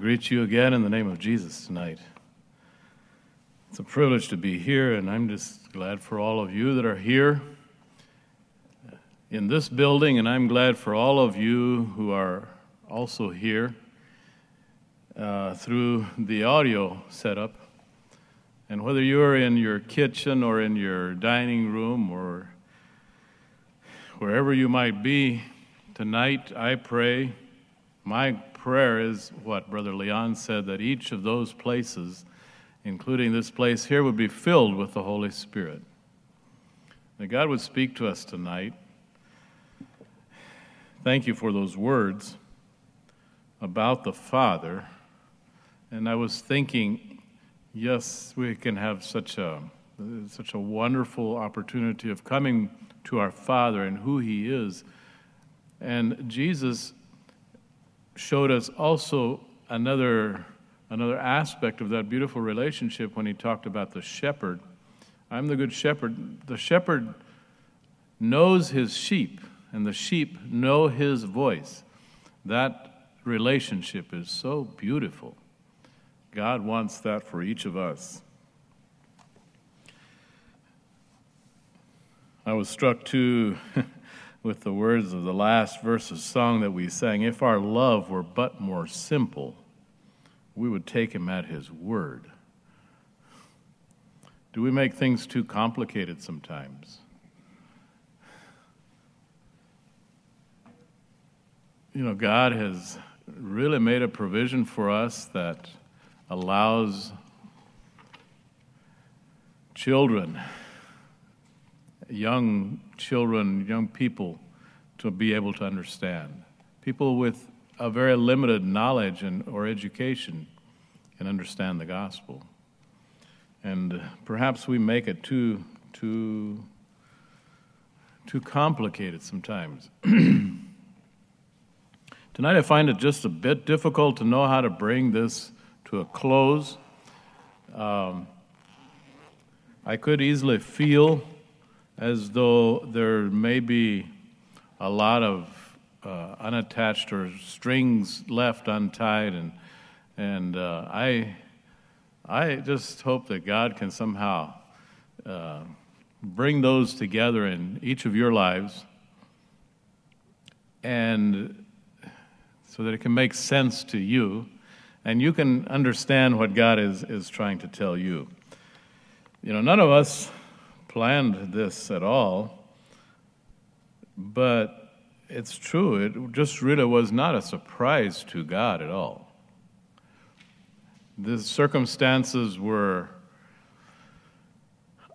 greet you again in the name of Jesus tonight. It's a privilege to be here, and I'm just glad for all of you that are here in this building, and I'm glad for all of you who are also here uh, through the audio setup. And whether you're in your kitchen or in your dining room or wherever you might be tonight, I pray. My prayer is what Brother Leon said that each of those places, including this place here, would be filled with the Holy Spirit. That God would speak to us tonight Thank you for those words about the Father. And I was thinking, yes, we can have such a such a wonderful opportunity of coming to our Father and who He is. And Jesus showed us also another another aspect of that beautiful relationship when he talked about the shepherd. I'm the good shepherd. The shepherd knows his sheep and the sheep know his voice. That relationship is so beautiful. God wants that for each of us. I was struck too with the words of the last verse of song that we sang If our love were but more simple, we would take him at his word. Do we make things too complicated sometimes? you know, God has really made a provision for us that allows children, young children, young people to be able to understand. People with a very limited knowledge and, or education can understand the gospel. And perhaps we make it too, too, too complicated sometimes. Tonight I find it just a bit difficult to know how to bring this to a close. Um, I could easily feel as though there may be a lot of uh, unattached or strings left untied, and and uh, I I just hope that God can somehow uh, bring those together in each of your lives and so that it can make sense to you and you can understand what God is, is trying to tell you. You know, none of us planned this at all, but it's true. It just really was not a surprise to God at all. The circumstances were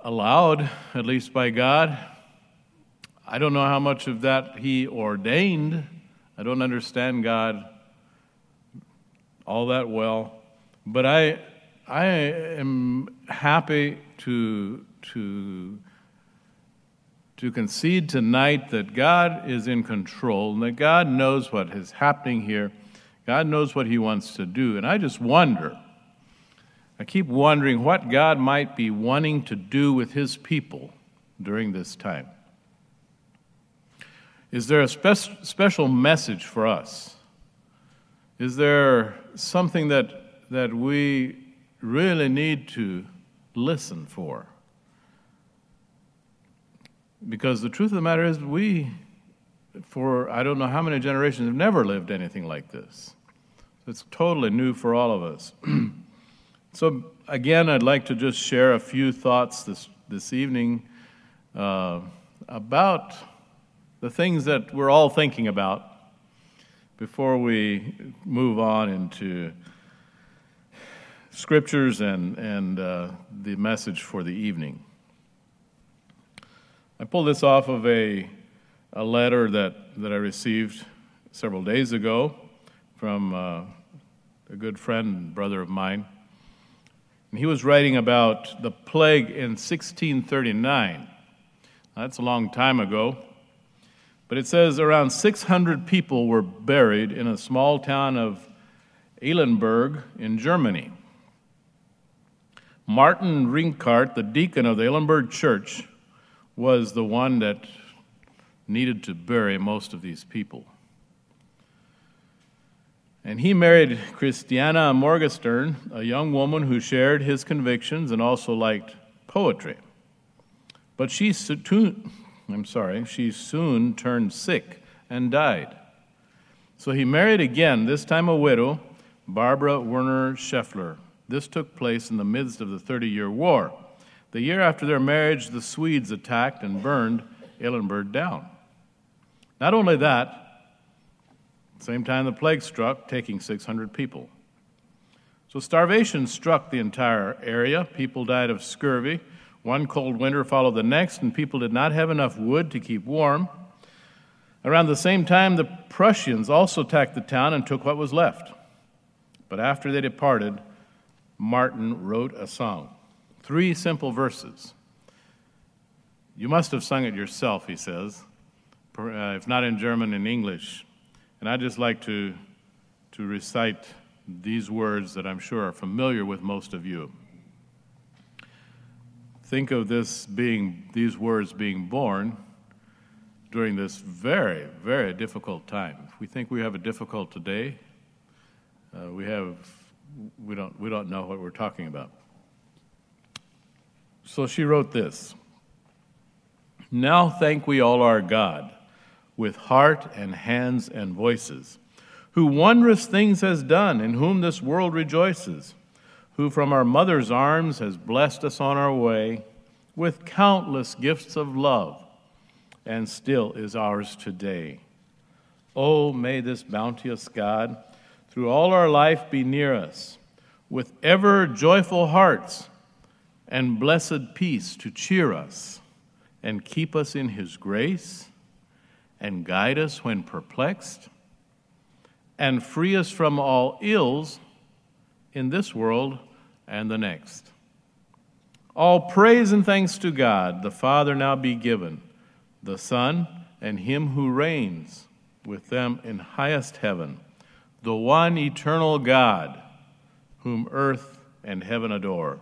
allowed, at least by God. I don't know how much of that He ordained I don't understand God all that well, but I, I am happy to, to, to concede tonight that God is in control and that God knows what is happening here. God knows what He wants to do. And I just wonder, I keep wondering what God might be wanting to do with His people during this time. Is there a spe- special message for us? Is there something that, that we really need to listen for? Because the truth of the matter is, we, for I don't know how many generations, have never lived anything like this. It's totally new for all of us. so, again, I'd like to just share a few thoughts this, this evening uh, about the things that we're all thinking about before we move on into scriptures and, and uh, the message for the evening. I pulled this off of a, a letter that, that I received several days ago from uh, a good friend and brother of mine. And he was writing about the plague in 1639. That's a long time ago. But it says around 600 people were buried in a small town of Eilenburg in Germany. Martin Rinkart, the deacon of the Eilenburg church, was the one that needed to bury most of these people. And he married Christiana Morgenstern, a young woman who shared his convictions and also liked poetry. But she soon, I'm sorry, she soon turned sick and died. So he married again, this time a widow, Barbara Werner Scheffler. This took place in the midst of the Thirty Year War. The year after their marriage, the Swedes attacked and burned Eilenburg down. Not only that, same time the plague struck, taking 600 people. So starvation struck the entire area. People died of scurvy. One cold winter followed the next, and people did not have enough wood to keep warm. Around the same time, the Prussians also attacked the town and took what was left. But after they departed, Martin wrote a song. Three simple verses. You must have sung it yourself, he says, uh, if not in German, in English. And I'd just like to, to recite these words that I'm sure are familiar with most of you. Think of this being, these words being born during this very, very difficult time. If we think we have a difficult today, uh, we have, we don't, we don't know what we're talking about. So she wrote this Now thank we all our God with heart and hands and voices, who wondrous things has done, in whom this world rejoices, who from our mother's arms has blessed us on our way with countless gifts of love, and still is ours today. Oh, may this bounteous God through all our life be near us, with ever joyful hearts and blessed peace to cheer us and keep us in his grace and guide us when perplexed, and free us from all ills in this world and the next. All praise and thanks to God, the Father now be given, the Son, and Him who reigns with them in highest heaven, the one eternal God, whom earth and heaven adore.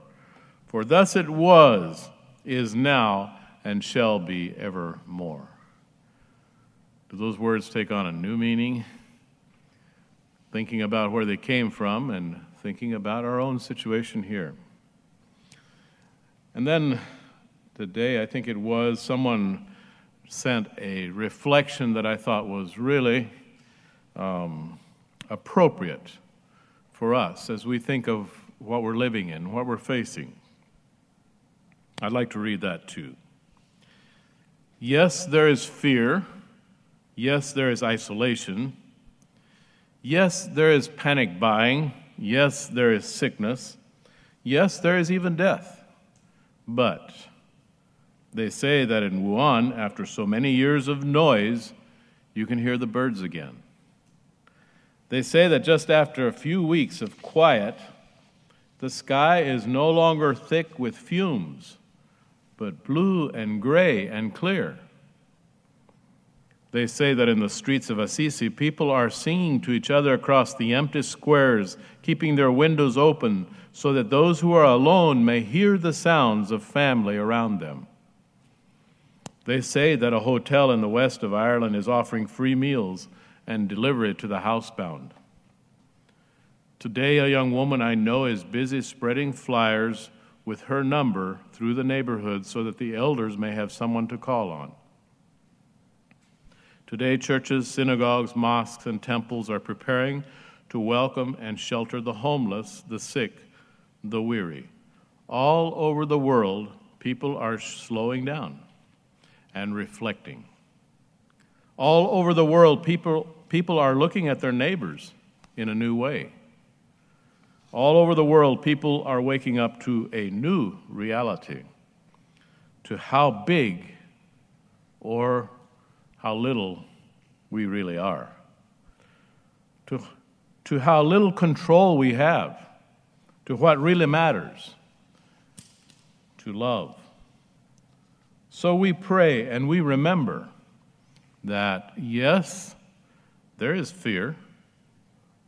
For thus it was, is now, and shall be evermore. Do those words take on a new meaning? Thinking about where they came from and thinking about our own situation here. And then today, I think it was, someone sent a reflection that I thought was really um, appropriate for us as we think of what we're living in, what we're facing. I'd like to read that too. Yes, there is fear Yes, there is isolation. Yes, there is panic buying. Yes, there is sickness. Yes, there is even death. But they say that in Wuhan, after so many years of noise, you can hear the birds again. They say that just after a few weeks of quiet, the sky is no longer thick with fumes, but blue and gray and clear. They say that in the streets of Assisi, people are singing to each other across the empty squares, keeping their windows open so that those who are alone may hear the sounds of family around them. They say that a hotel in the west of Ireland is offering free meals and delivery to the housebound. Today, a young woman I know is busy spreading flyers with her number through the neighborhood so that the elders may have someone to call on. Today, churches, synagogues, mosques, and temples are preparing to welcome and shelter the homeless, the sick, the weary. All over the world, people are slowing down and reflecting. All over the world, people, people are looking at their neighbors in a new way. All over the world, people are waking up to a new reality, to how big or how little we really are, to, to how little control we have, to what really matters, to love. So we pray and we remember that, yes, there is fear,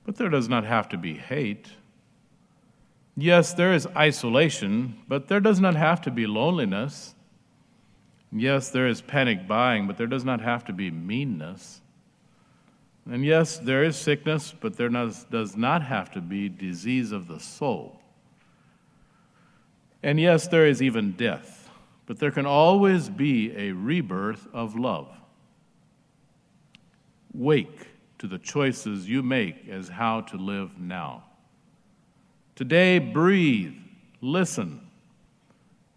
but there does not have to be hate. Yes, there is isolation, but there does not have to be loneliness. Yes, there is panic buying, but there does not have to be meanness. And yes, there is sickness, but there does not have to be disease of the soul. And yes, there is even death, but there can always be a rebirth of love. Wake to the choices you make as how to live now. Today, breathe, listen,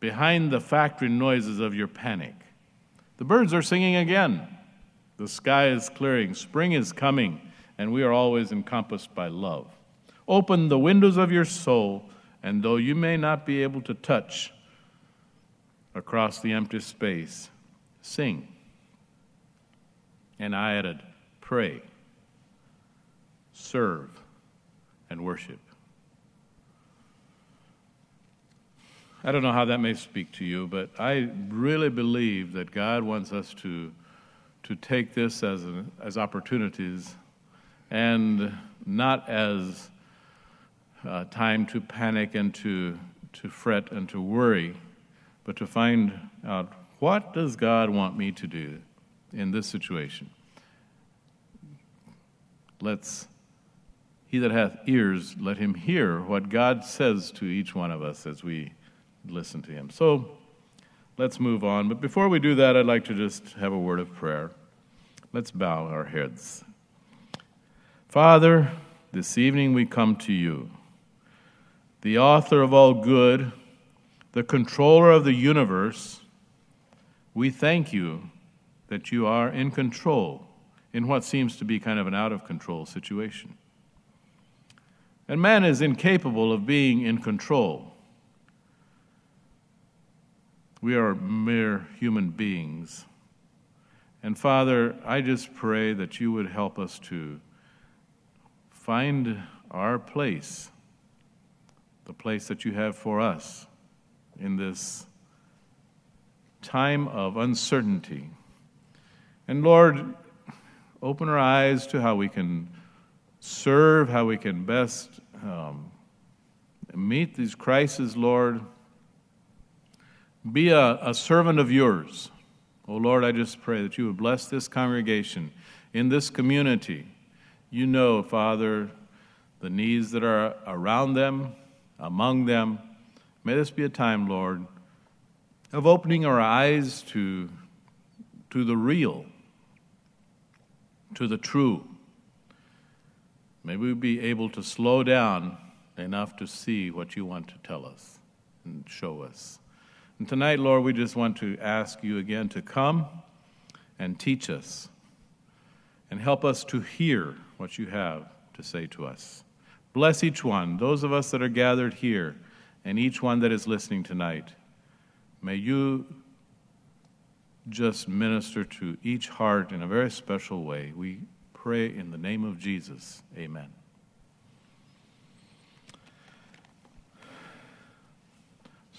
behind the factory noises of your panic. The birds are singing again. The sky is clearing, spring is coming, and we are always encompassed by love. Open the windows of your soul, and though you may not be able to touch across the empty space, sing. And I added, pray, serve, and worship. I don't know how that may speak to you, but I really believe that God wants us to, to take this as, as opportunities and not as uh, time to panic and to, to fret and to worry, but to find out what does God want me to do in this situation. Let's, he that hath ears, let him hear what God says to each one of us as we listen to him. So let's move on. But before we do that, I'd like to just have a word of prayer. Let's bow our heads. Father, this evening we come to you, the author of all good, the controller of the universe. We thank you that you are in control in what seems to be kind of an out of control situation. And man is incapable of being in control. We are mere human beings. And Father, I just pray that you would help us to find our place, the place that you have for us in this time of uncertainty. And Lord, open our eyes to how we can serve, how we can best um, meet these crises, Lord be a, a servant of yours. Oh Lord, I just pray that you would bless this congregation in this community. You know, Father, the needs that are around them, among them. May this be a time, Lord, of opening our eyes to, to the real, to the true. May we be able to slow down enough to see what you want to tell us and show us. And tonight, Lord, we just want to ask you again to come and teach us and help us to hear what you have to say to us. Bless each one, those of us that are gathered here, and each one that is listening tonight. May you just minister to each heart in a very special way. We pray in the name of Jesus. Amen.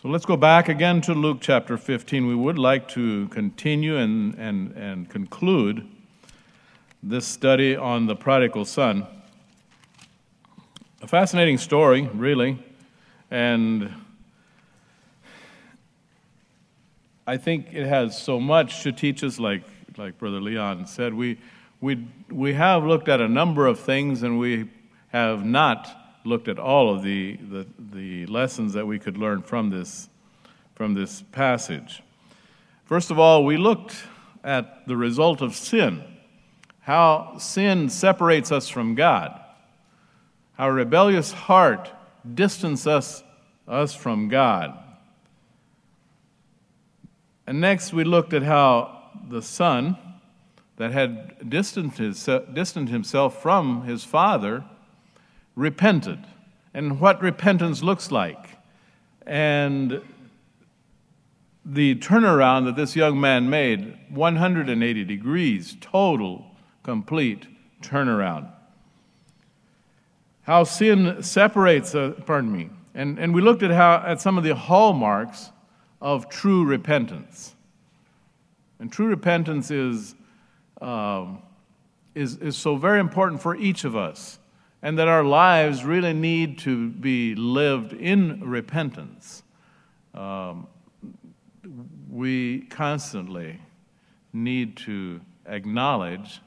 So let's go back again to Luke chapter 15. We would like to continue and, and, and conclude this study on the prodigal son. A fascinating story, really, and I think it has so much to teach us, like, like Brother Leon said. We, we, we have looked at a number of things and we have not looked at all of the, the, the lessons that we could learn from this, from this passage. First of all, we looked at the result of sin, how sin separates us from God, how a rebellious heart distances us, us from God. And next, we looked at how the son that had distanced, his, distanced himself from his father repented and what repentance looks like. And the turnaround that this young man made 180 degrees, total, complete turnaround. How sin separates, uh, pardon me, and, and we looked at how at some of the hallmarks of true repentance. And true repentance is, um, is, is so very important for each of us and that our lives really need to be lived in repentance. Um, we constantly need to acknowledge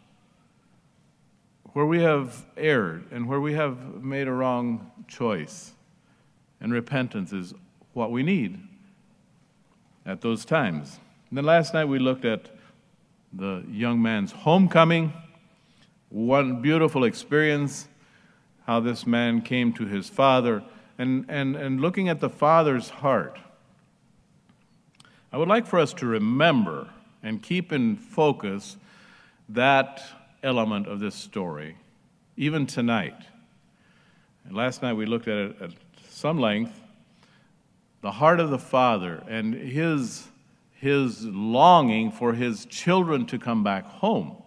where we have erred and where we have made a wrong choice. And repentance is what we need at those times. And then last night we looked at the young man's homecoming. One beautiful experience, how this man came to his father, and, and, and looking at the father's heart. I would like for us to remember and keep in focus that element of this story, even tonight. And last night we looked at it at some length the heart of the Father and his, his longing for his children to come back home.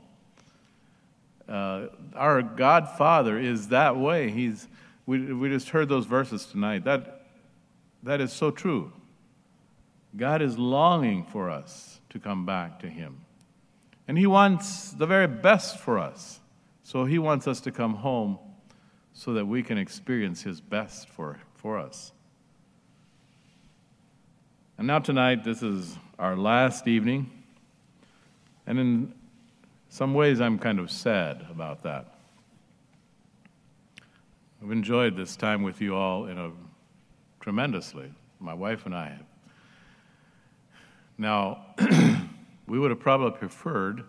Uh, our God Father is that way. He's, we, we just heard those verses tonight. That, that is so true. God is longing for us to come back to Him. And He wants the very best for us. So He wants us to come home so that we can experience His best for, for us. And now, tonight, this is our last evening. And in some ways, I'm kind of sad about that. I've enjoyed this time with you all in a tremendously. My wife and I have. Now, we would have probably preferred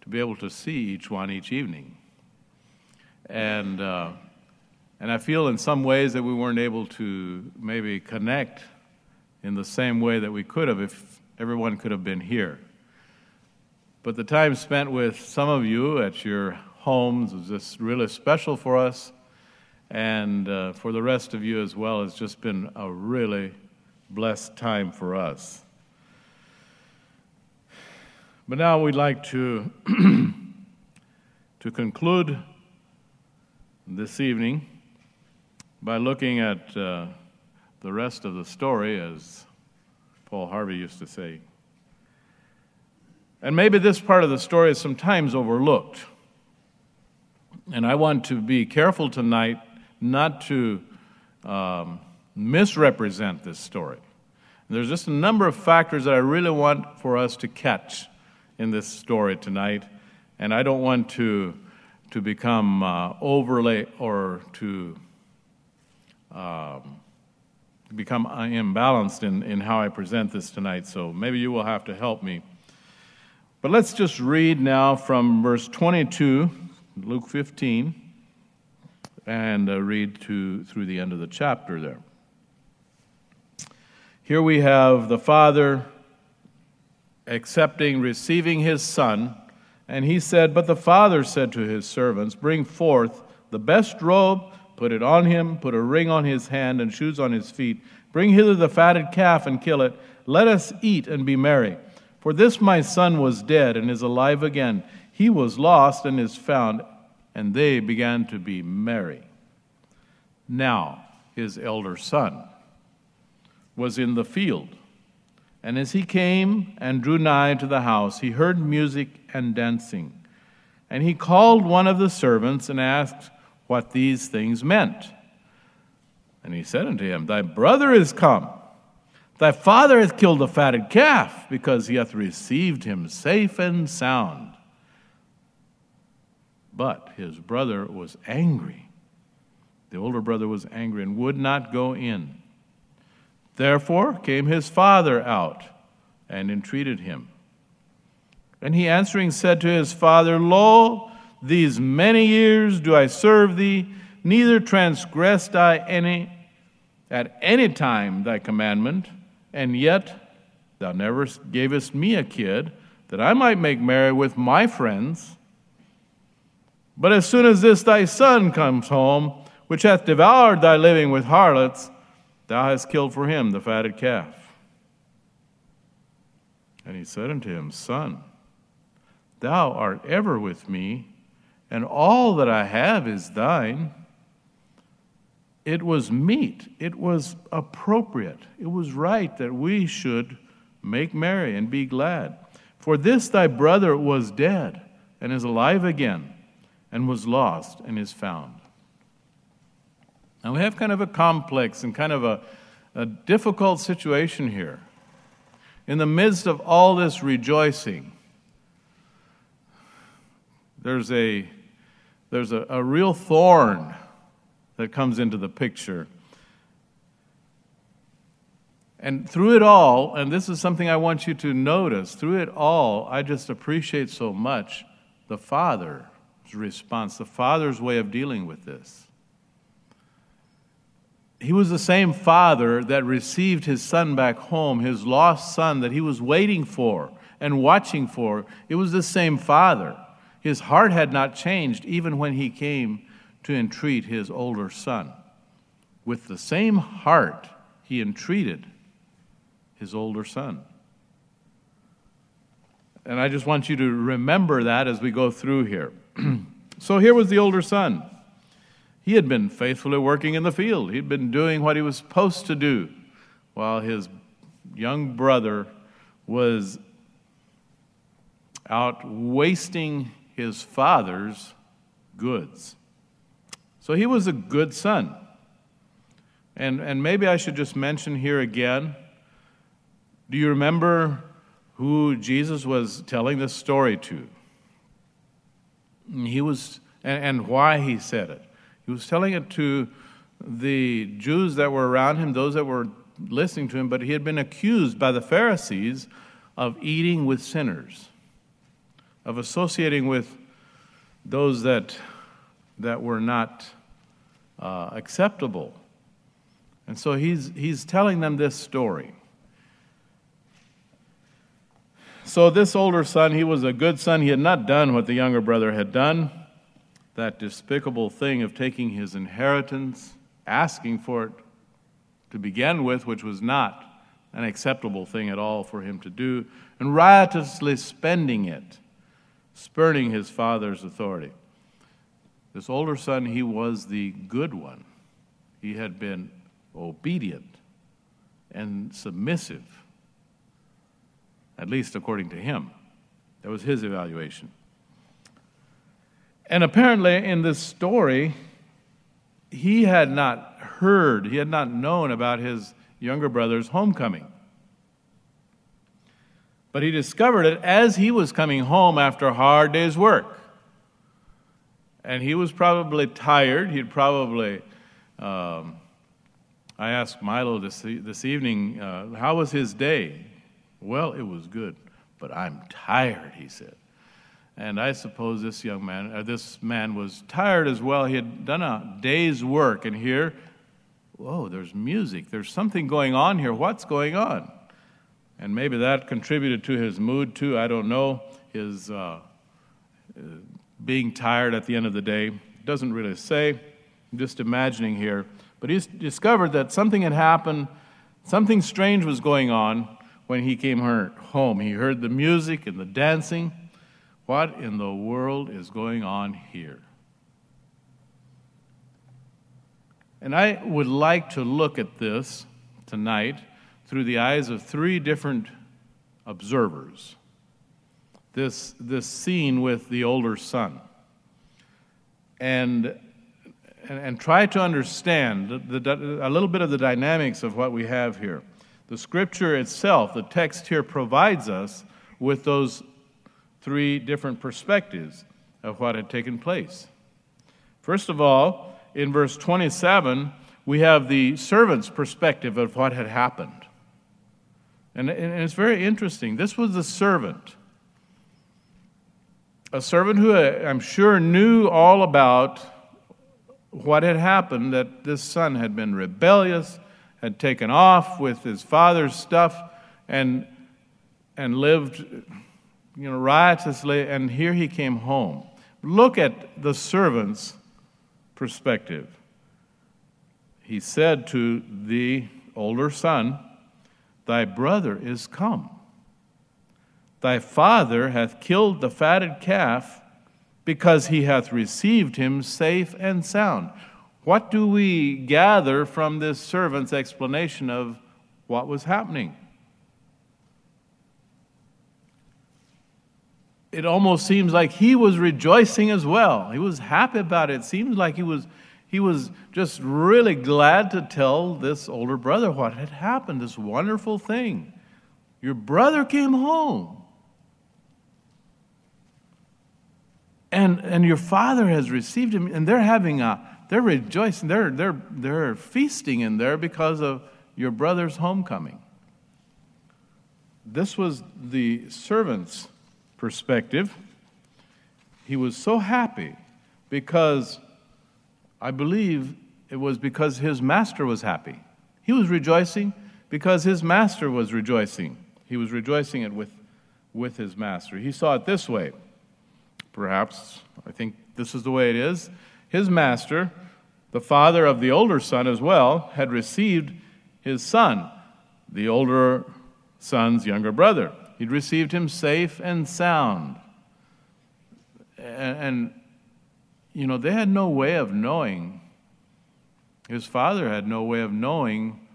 to be able to see each one each evening. And, uh, and I feel in some ways that we weren't able to maybe connect in the same way that we could have if everyone could have been here. But the time spent with some of you at your homes was just really special for us. And uh, for the rest of you as well, it's just been a really blessed time for us. But now we'd like to, to conclude this evening by looking at uh, the rest of the story, as Paul Harvey used to say. And maybe this part of the story is sometimes overlooked. And I want to be careful tonight not to um, misrepresent this story. There's just a number of factors that I really want for us to catch in this story tonight, and I don't want to to become uh, overly or to um, become imbalanced in, in how I present this tonight. So maybe you will have to help me. But let's just read now from verse 22, Luke 15, and uh, read to, through the end of the chapter there. Here we have the Father accepting, receiving his son. And he said, But the father said to his servants, Bring forth the best robe, put it on him, put a ring on his hand, and shoes on his feet. Bring hither the fatted calf and kill it. Let us eat and be merry. For this my son was dead and is alive again. He was lost and is found. And they began to be merry. Now his elder son was in the field and as he came and drew nigh to the house, he heard music and dancing. And he called one of the servants and asked what these things meant. And he said unto him, Thy brother is come. Thy father hath killed the fatted calf, because he hath received him safe and sound. But his brother was angry. The older brother was angry and would not go in. Therefore came his father out and entreated him. And he answering said to his father, Lo, these many years do I serve thee, neither transgressed I any at any time thy commandment, and yet thou never gavest me a kid that I might make merry with my friends. But as soon as this thy son comes home, which hath devoured thy living with harlots, Thou hast killed for him the fatted calf. And he said unto him, Son, thou art ever with me, and all that I have is thine. It was meet, it was appropriate, it was right that we should make merry and be glad. For this thy brother was dead and is alive again, and was lost and is found. Now, we have kind of a complex and kind of a, a difficult situation here. In the midst of all this rejoicing, there's a, there's a, a real thorn that comes into the picture. And through it all, and this is something I want you to notice, through it all, I just appreciate so much the Father's response, the Father's way of dealing with this. He was the same Father that received his son back home, his lost son that he was waiting for and watching for. It was the same Father. His heart had not changed even when he came to entreat his older son. With the same heart, he entreated his older son. And I just want you to remember that as we go through here. so here was the older son. He had been faithfully working in the field, he'd been doing what he was supposed to do, while his young brother was out wasting his father's goods. So he was a good son. And, and maybe I should just mention here again do you remember who Jesus was telling this story to? He was, and, and why he said it. He was telling it to the Jews that were around him, those that were listening to him, but he had been accused by the Pharisees of eating with sinners, of associating with those that, that were not uh, acceptable. And so he's, he's telling them this story. So, this older son, he was a good son. He had not done what the younger brother had done that despicable thing of taking his inheritance, asking for it to begin with, which was not an acceptable thing at all for him to do, and riotously spending it, spurning his father's authority. This older son, he was the good one. He had been obedient and submissive at least according to him. That was his evaluation. And apparently, in this story, he had not heard, he had not known about his younger brother's homecoming. But he discovered it as he was coming home after a hard day's work. And he was probably tired. He'd probably, um, I asked Milo this, this evening, uh, how was his day? Well, it was good, but I'm tired, he said. And I suppose this young man, or uh, this man was tired as well. He had done a day's work, and here, whoa, there's music. There's something going on here. What's going on? And maybe that contributed to his mood too. I don't know. His uh, uh being tired at the end of the day doesn't really say. I'm just imagining here. But he discovered that something had happened, something strange was going on, when he came home. He heard the music and the dancing. What in the world is going on here? And I would like to look at this tonight through the eyes of three different observers. This, this scene with the older son. And, and, and try to understand the, the, a little bit of the dynamics of what we have here. The scripture itself, the text here, provides us with those three different perspectives of what had taken place. First of all, in verse 27, we have the servant's perspective of what had happened. And, and it's very interesting. This was the servant, a servant who I'm sure knew all about what had happened that this son had been rebellious had taken off with his father's stuff and, and lived you know, riotously, and here he came home. Look at the servant's perspective. He said to the older son, Thy brother is come. Thy father hath killed the fatted calf because he hath received him safe and sound. What do we gather from this servant's explanation of what was happening? It almost seems like he was rejoicing as well. He was happy about it. It seems like he was, he was just really glad to tell this older brother what had happened, this wonderful thing. Your brother came home. And, your father has received him, and they're having a, they're rejoicing, they're, they're, they're feasting in there because of your brother's homecoming. This was the servant's perspective. He was so happy because I believe it was because his master was happy. He was rejoicing because his master was rejoicing. He was rejoicing it with, with his master. He saw it this way. Perhaps, I think this is the way it is. His master, the father of the older son as well, had received his son, the older son's younger brother. He'd received him safe and sound. And, you know, they had no way of knowing, his father had no way of knowing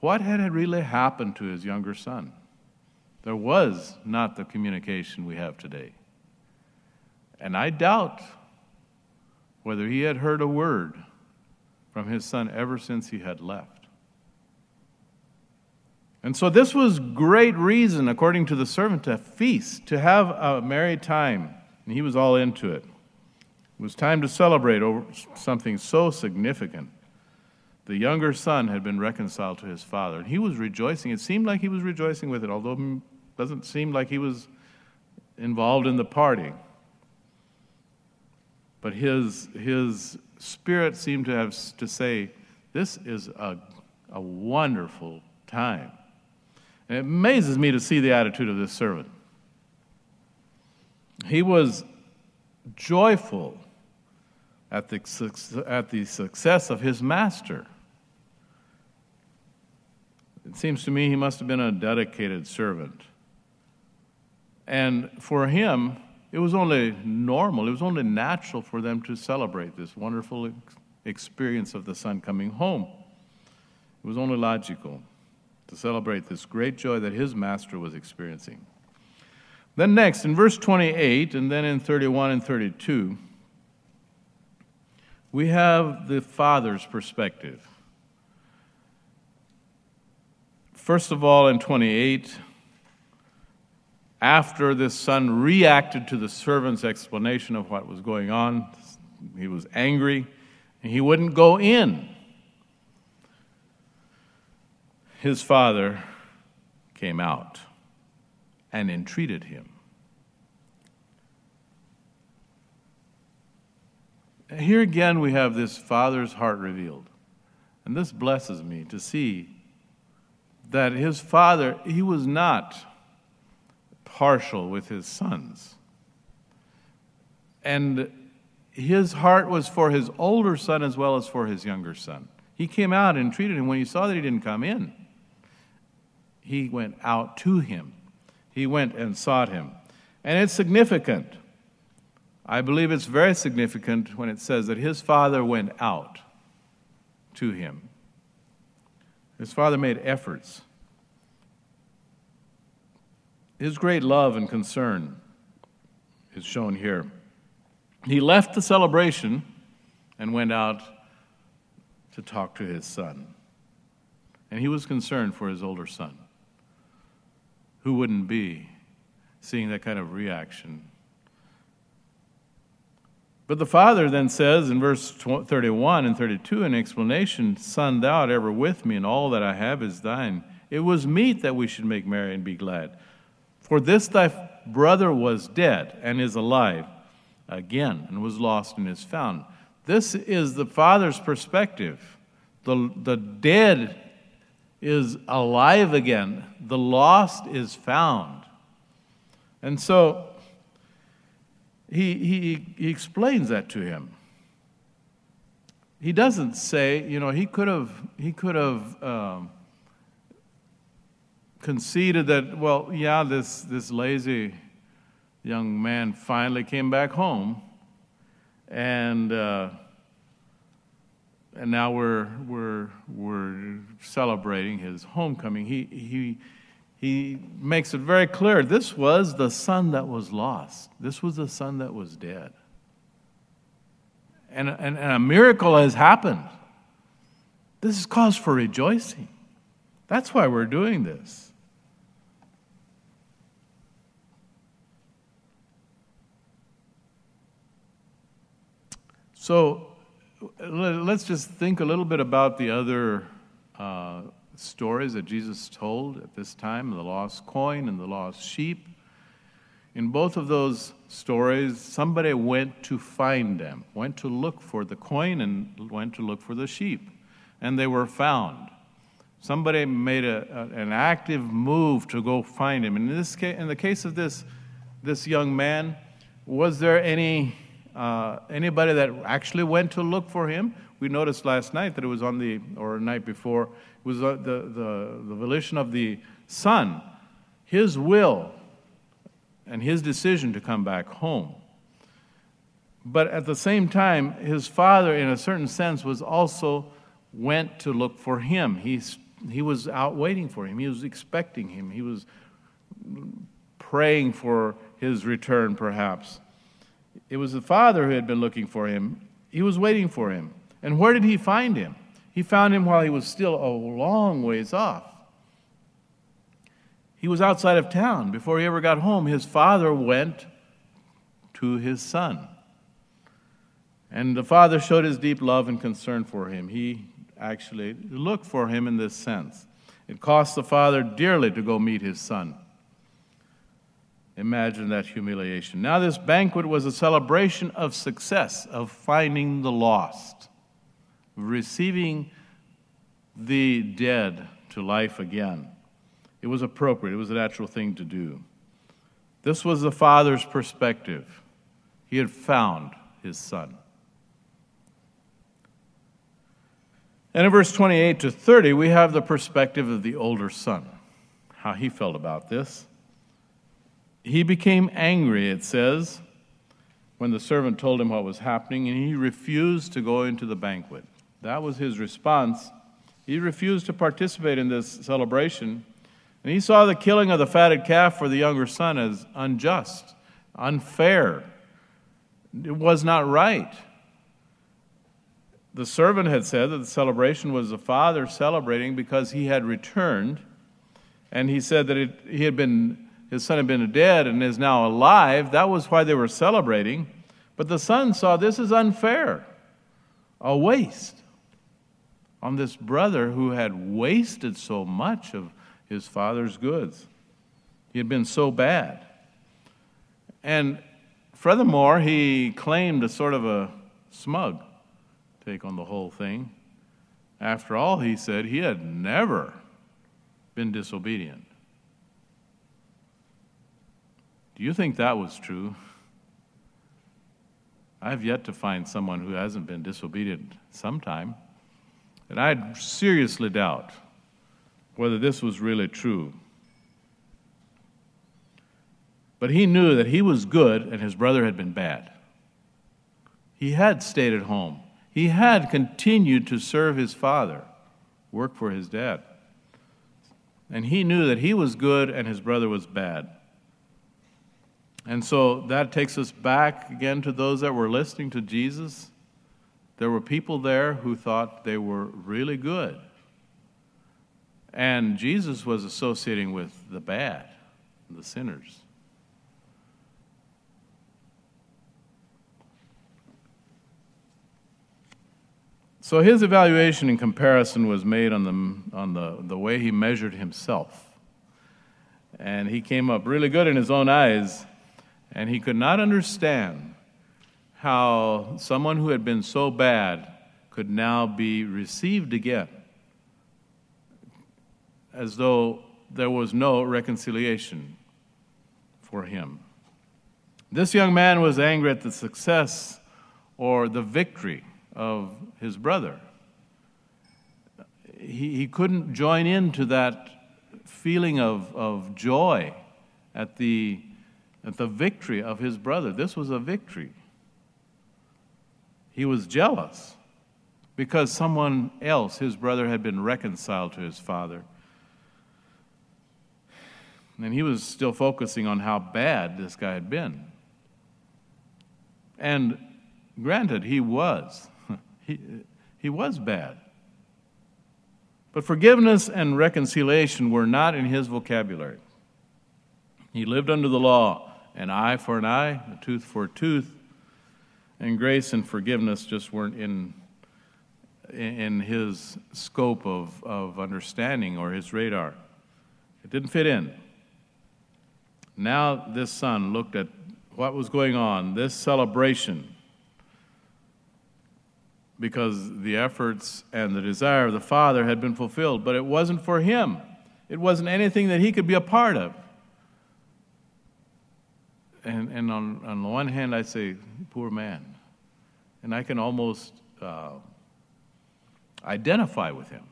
what had really happened to his younger son. There was not the communication we have today. And I doubt whether he had heard a word from his son ever since he had left. And so this was great reason, according to the servant, to feast, to have a merry time. And he was all into it. It was time to celebrate over something so significant. The younger son had been reconciled to his father, and he was rejoicing. It seemed like he was rejoicing with it, although it doesn't seem like he was involved in the party. But his, his spirit seemed to have to say, This is a, a wonderful time. And it amazes me to see the attitude of this servant. He was joyful at the, at the success of his master. It seems to me he must have been a dedicated servant. And for him, it was only normal, it was only natural for them to celebrate this wonderful experience of the son coming home. It was only logical to celebrate this great joy that his master was experiencing. Then, next, in verse 28 and then in 31 and 32, we have the father's perspective. First of all, in 28, after this son reacted to the servant's explanation of what was going on, he was angry and he wouldn't go in. His father came out and entreated him. Here again, we have this father's heart revealed. And this blesses me to see that his father, he was not partial with his sons. And his heart was for his older son as well as for his younger son. He came out and treated him. When he saw that he didn't come in, he went out to him. He went and sought him. And it's significant. I believe it's very significant when it says that his father went out to him. His father made efforts his great love and concern is shown here. He left the celebration and went out to talk to his son. And he was concerned for his older son. Who wouldn't be seeing that kind of reaction? But the father then says in verse 31 and 32 in explanation, Son, thou art ever with me, and all that I have is thine. It was meet that we should make merry and be glad. For this thy brother was dead and is alive again, and was lost and is found. This is the Father's perspective. The, the dead is alive again, the lost is found. And so he, he, he explains that to him. He doesn't say, you know, he could have, he could have um, conceded that, well, yeah, this, this lazy young man finally came back home, and, uh, and now we're, we're, we're celebrating his homecoming. He, he, he makes it very clear this was the son that was lost, this was the son that was dead. And, and, and a miracle has happened. This is cause for rejoicing. That's why we're doing this. So let's just think a little bit about the other uh, stories that Jesus told at this time the lost coin and the lost sheep. In both of those stories, somebody went to find them, went to look for the coin and went to look for the sheep, and they were found. Somebody made a, a, an active move to go find him. And In, this case, in the case of this, this young man, was there any uh, anybody that actually went to look for him? We noticed last night that it was on the, or night before, it was uh, the, the, the volition of the son, his will, and his decision to come back home. But at the same time, his father, in a certain sense, was also went to look for him. He's, he was out waiting for him. He was expecting him. He was praying for his return, perhaps. It was the father who had been looking for him. He was waiting for him. And where did he find him? He found him while he was still a long ways off. He was outside of town. Before he ever got home, his father went to his son. And the father showed his deep love and concern for him. He actually looked for him in this sense. It cost the father dearly to go meet his son. Imagine that humiliation. Now, this banquet was a celebration of success, of finding the lost, of receiving the dead to life again. It was appropriate, it was a natural thing to do. This was the father's perspective. He had found his son. And in verse 28 to 30, we have the perspective of the older son, how he felt about this. He became angry, it says, when the servant told him what was happening, and he refused to go into the banquet. That was his response. He refused to participate in this celebration, and he saw the killing of the fatted calf for the younger son as unjust, unfair. It was not right. The servant had said that the celebration was the father celebrating because he had returned, and he said that it, he had been his son had been dead and is now alive. That was why they were celebrating. But the son saw this is unfair, a waste on this brother who had wasted so much of his father's goods. He had been so bad. And furthermore, he claimed a sort of a smug take on the whole thing. After all, he said he had never been disobedient. Do you think that was true? I have yet to find someone who hasn't been disobedient sometime. And I seriously doubt whether this was really true. But he knew that he was good and his brother had been bad. He had stayed at home. He had continued to serve his father, work for his dad. And he knew that he was good and his brother was bad. And so that takes us back again to those that were listening to Jesus. There were people there who thought they were really good. And Jesus was associating with the bad, the sinners. So his evaluation and comparison was made on the, on the, the way he measured himself. And he came up really good in his own eyes and he could not understand how someone who had been so bad could now be received again, as though there was no reconciliation for him. This young man was angry at the success or the victory of his brother. He, he couldn't join into that feeling of, of joy at the at the victory of his brother. This was a victory. He was jealous because someone else, his brother, had been reconciled to his father. And he was still focusing on how bad this guy had been. And granted, he was. he, he was bad. But forgiveness and reconciliation were not in his vocabulary. He lived under the law an eye for an eye, a tooth for a tooth. and grace and forgiveness just weren't in, in his scope of, of understanding or his radar. It didn't fit in. Now, this son looked at what was going on, this celebration, because the efforts and the desire of the father had been fulfilled, but it wasn't for him. It wasn't anything that he could be a part of. And, and on, on the one hand, I say, poor man. And I can almost uh, identify with him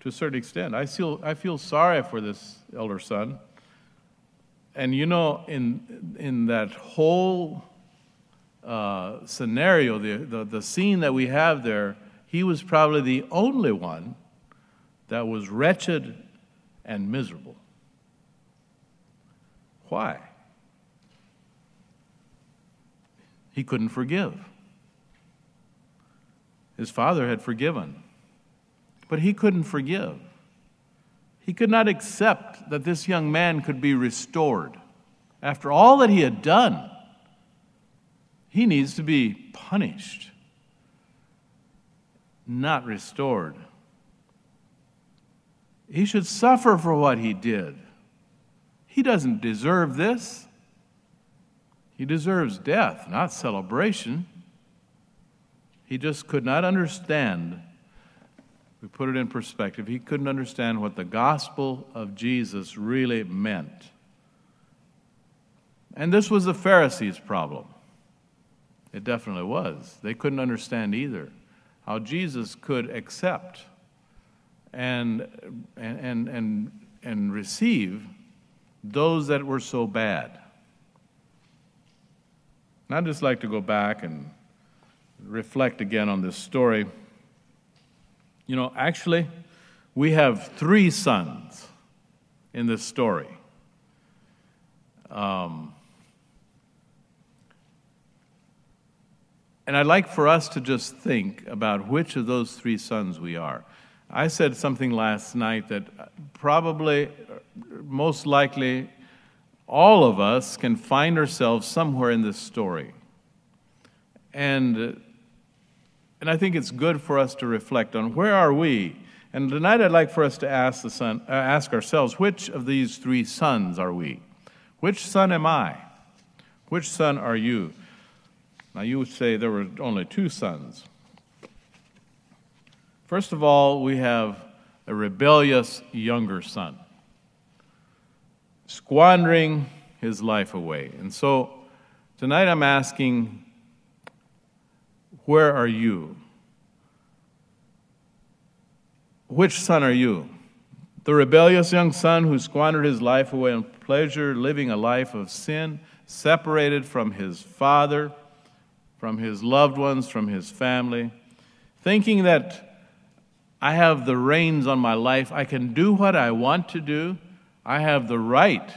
to a certain extent. I feel, I feel sorry for this elder son. And you know, in, in that whole uh, scenario, the, the, the scene that we have there, he was probably the only one that was wretched and miserable. Why? He couldn't forgive. His father had forgiven, but he couldn't forgive. He could not accept that this young man could be restored. After all that he had done, he needs to be punished, not restored. He should suffer for what he did. He doesn't deserve this. He deserves death, not celebration. He just could not understand. We put it in perspective. He couldn't understand what the gospel of Jesus really meant. And this was the Pharisees' problem. It definitely was. They couldn't understand either how Jesus could accept and, and, and, and receive those that were so bad. And I'd just like to go back and reflect again on this story. You know, actually, we have three sons in this story. Um, and I'd like for us to just think about which of those three sons we are. I said something last night that probably, most likely, all of us can find ourselves somewhere in this story. And, and I think it's good for us to reflect on where are we? And tonight I'd like for us to ask, the son, uh, ask ourselves which of these three sons are we? Which son am I? Which son are you? Now you would say there were only two sons. First of all, we have a rebellious younger son squandering his life away. And so tonight I'm asking, where are you? Which son are you? The rebellious young son who squandered his life away in pleasure, living a life of sin, separated from his father, from his loved ones, from his family, thinking that I have the reins on my life, I can do what I want to do, I have the right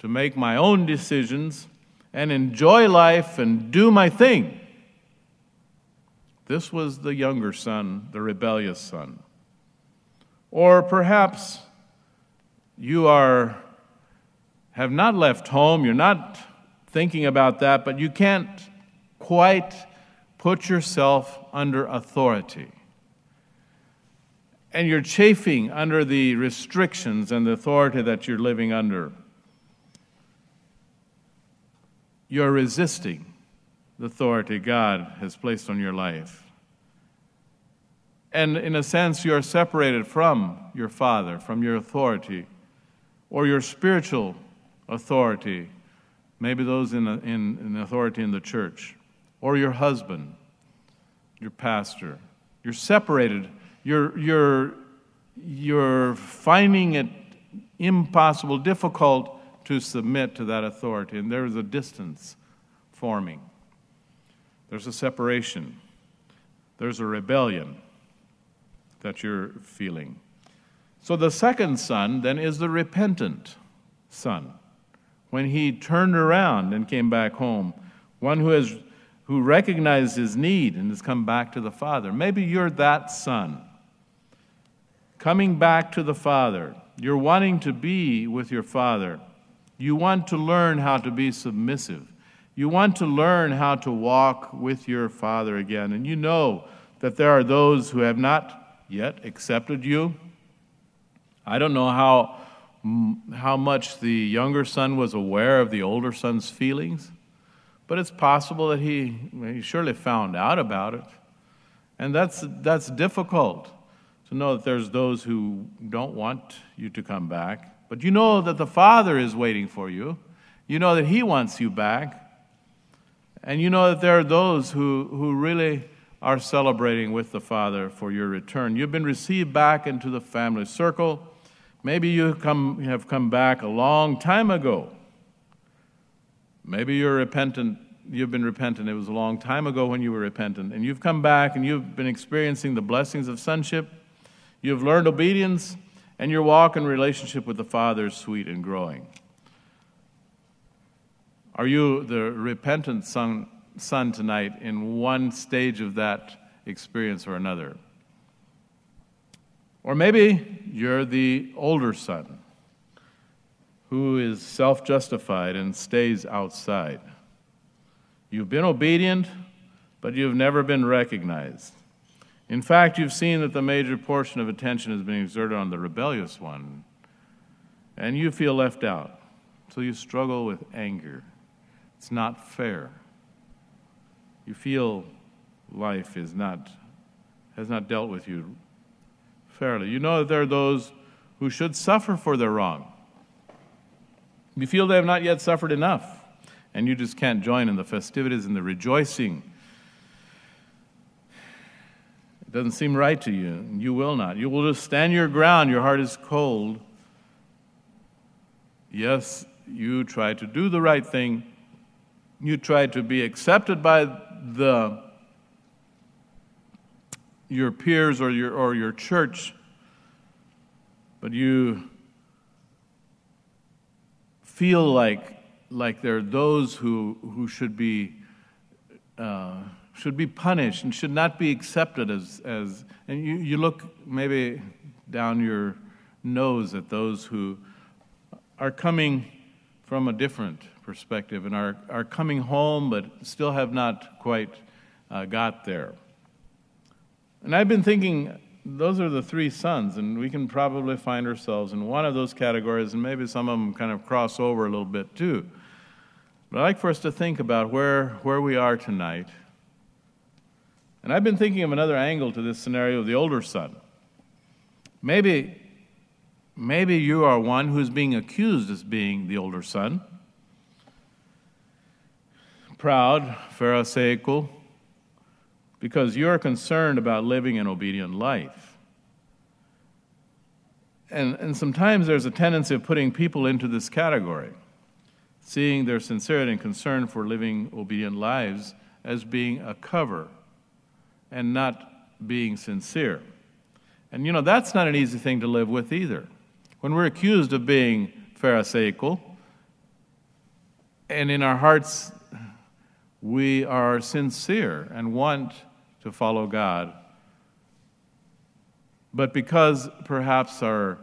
to make my own decisions and enjoy life and do my thing. This was the younger son, the rebellious son. Or perhaps you are have not left home, you're not thinking about that, but you can't quite put yourself under authority and you're chafing under the restrictions and the authority that you're living under. You're resisting the authority God has placed on your life. And in a sense, you're separated from your Father, from your authority, or your spiritual authority, maybe those in, in, in authority in the church, or your husband, your pastor. You're separated you're, you're, you're finding it impossible, difficult to submit to that authority, and there's a distance forming. There's a separation. There's a rebellion that you're feeling. So the second son then is the repentant son. When he turned around and came back home, one who has who recognized his need and has come back to the father. Maybe you're that son coming back to the Father. You're wanting to be with your Father. You want to learn how to be submissive. You want to learn how to walk with your Father again. And you know that there are those who have not yet accepted you. I don't know how, how much the younger son was aware of the older son's feelings, but it's possible that he, he surely found out about it. And that's, that's difficult know that there's those who don't want you to come back. But you know that the Father is waiting for you. You know that He wants you back. And you know that there are those who, who really are celebrating with the Father for your return. You've been received back into the family circle. Maybe you come, have come back a long time ago. Maybe you're repentant you've been repentant. It was a long time ago when you were repentant. And you've come back and you've been experiencing the blessings of sonship. You've learned obedience, and your walk and relationship with the Father is sweet and growing. Are you the repentant son, son tonight in one stage of that experience or another? Or maybe you're the older son who is self justified and stays outside. You've been obedient, but you've never been recognized. In fact, you've seen that the major portion of attention has been exerted on the rebellious one, and you feel left out. So you struggle with anger. It's not fair. You feel life is not, has not dealt with you fairly. You know that there are those who should suffer for their wrong. You feel they have not yet suffered enough and you just can't join in the festivities and the rejoicing. It doesn't seem right to you. You will not. You will just stand your ground. Your heart is cold. Yes, you try to do the right thing. You try to be accepted by the your peers or your or your church, but you feel like like there are those who, who should, be, uh, should be punished and should not be accepted as, as and you, you look maybe down your nose at those who are coming from a different perspective and are, are coming home but still have not quite uh, got there. And I've been thinking, those are the three sons, and we can probably find ourselves in one of those categories, and maybe some of them kind of cross over a little bit too. But I'd like for us to think about where, where we are tonight. And I've been thinking of another angle to this scenario of the older son. Maybe, maybe you are one who's being accused as being the older son. Proud, Pharisaical, because you're concerned about living an obedient life. And, and sometimes there's a tendency of putting people into this category seeing their sincerity and concern for living obedient lives as being a cover and not being sincere. And you know, that's not an easy thing to live with either. When we're accused of being Pharisaical, and in our hearts we are sincere and want to follow God, but because perhaps our,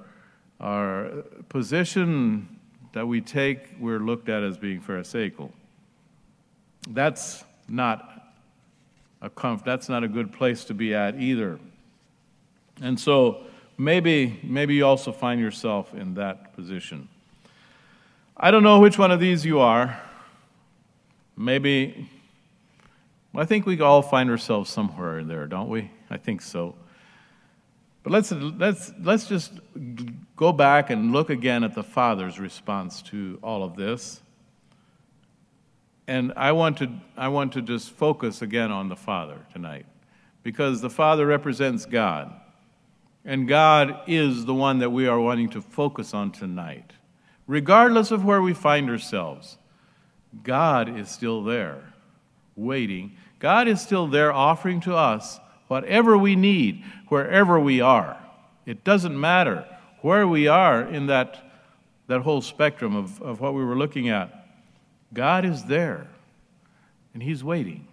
our position that we take, we're looked at as being Pharisaical. That's not a comf- that's not a good place to be at either. And so maybe maybe you also find yourself in that position. I don't know which one of these you are. Maybe I think we all find ourselves somewhere in there, don't we? I think so. But let's, let's, let's just go back and look again at the Father's response to all of this. And I want to, I want to just focus again on the Father tonight because the Father represents God. And God is the one that we are wanting to focus on tonight. Regardless of where we find ourselves, God is still there, waiting. God is still there, offering to us whatever we need, wherever we are. It doesn't matter where we are in that, that whole spectrum of, of what we were looking at. God is there, and He's waiting,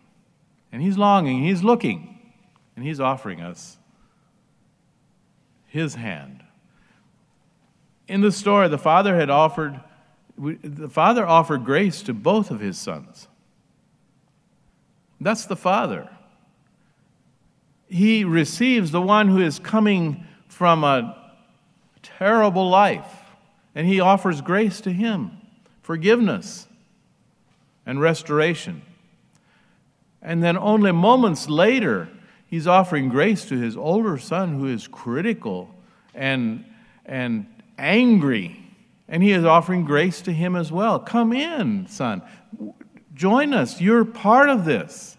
and He's longing, He's looking, and He's offering us His hand. In the story, the father had offered, the father offered grace to both of his sons. That's the Father. He receives the one who is coming from a terrible life, and he offers grace to him, forgiveness, and restoration. And then only moments later, he's offering grace to his older son who is critical and, and angry. And he is offering grace to him as well. Come in, son. Join us. You're part of this.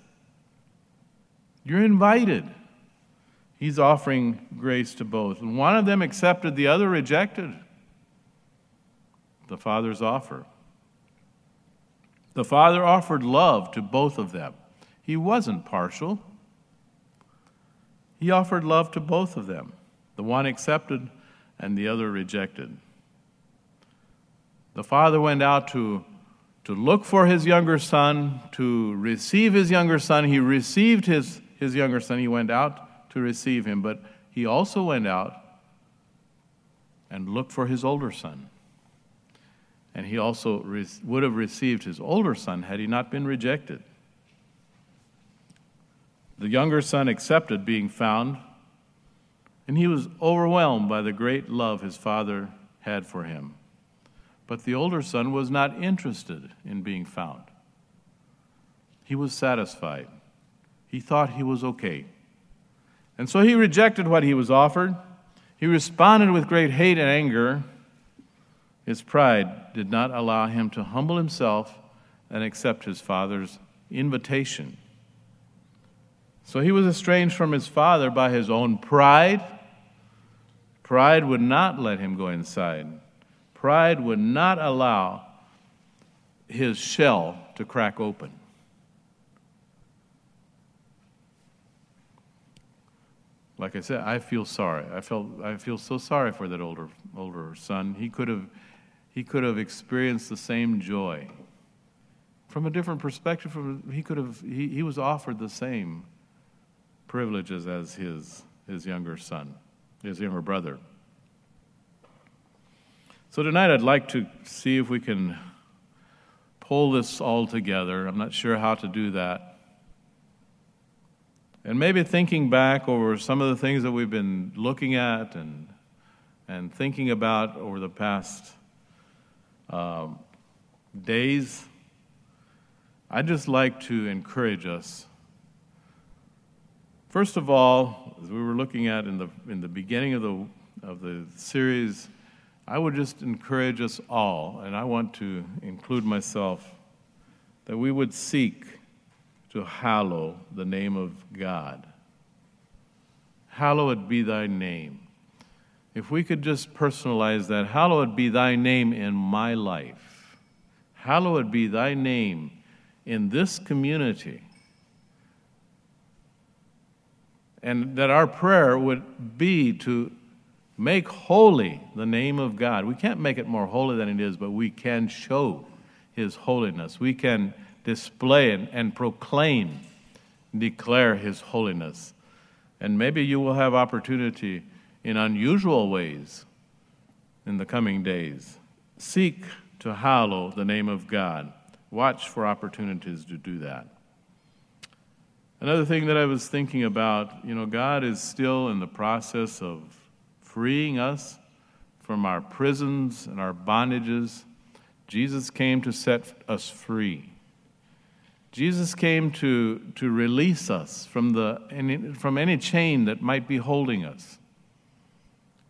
You're invited. He's offering grace to both. And one of them accepted, the other rejected the Father's offer. The Father offered love to both of them. He wasn't partial. He offered love to both of them. The one accepted and the other rejected. The father went out to, to look for his younger son, to receive his younger son. He received his, his younger son. He went out to receive him, but he also went out and looked for his older son. And he also re- would have received his older son had he not been rejected. The younger son accepted being found, and he was overwhelmed by the great love his father had for him. But the older son was not interested in being found. He was satisfied. He thought he was okay. And so he rejected what he was offered. He responded with great hate and anger. His pride did not allow him to humble himself and accept his father's invitation. So he was estranged from his father by his own pride. Pride would not let him go inside. Pride would not allow his shell to crack open. Like I said, I feel sorry. I felt I feel so sorry for that older older son. He could have he could have experienced the same joy. From a different perspective, from, he could have he, he was offered the same privileges as his, his younger son, his younger brother. So tonight I'd like to see if we can pull this all together. I'm not sure how to do that. And maybe thinking back over some of the things that we've been looking at and, and thinking about over the past um, days, I'd just like to encourage us First of all, as we were looking at in the, in the beginning of the, of the series, I would just encourage us all, and I want to include myself, that we would seek to hallow the name of God. Hallowed be thy name. If we could just personalize that, hallowed be thy name in my life. Hallowed be thy name in this community. And that our prayer would be to make holy the name of God. We can't make it more holy than it is, but we can show His holiness. We can display and, and proclaim, declare His holiness. And maybe you will have opportunity in unusual ways in the coming days. Seek to hallow the name of God. Watch for opportunities to do that. Another thing that I was thinking about, you know, God is still in the process of freeing us from our prisons and our bondages. Jesus came to set us free. Jesus came to, to release us from, the, from any chain that might be holding us.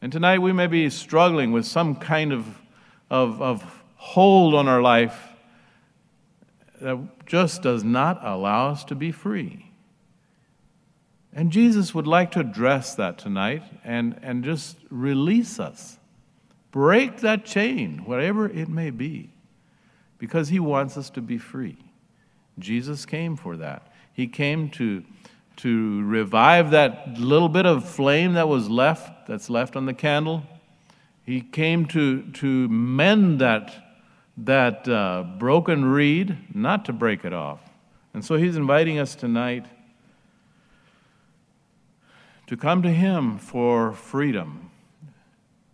And tonight we may be struggling with some kind of, of, of hold on our life that just does not allow us to be free. And Jesus would like to address that tonight and, and just release us. Break that chain, whatever it may be, because He wants us to be free. Jesus came for that. He came to, to revive that little bit of flame that was left, that's left on the candle. He came to, to mend that, that uh, broken reed, not to break it off. And so He's inviting us tonight to come to Him for freedom,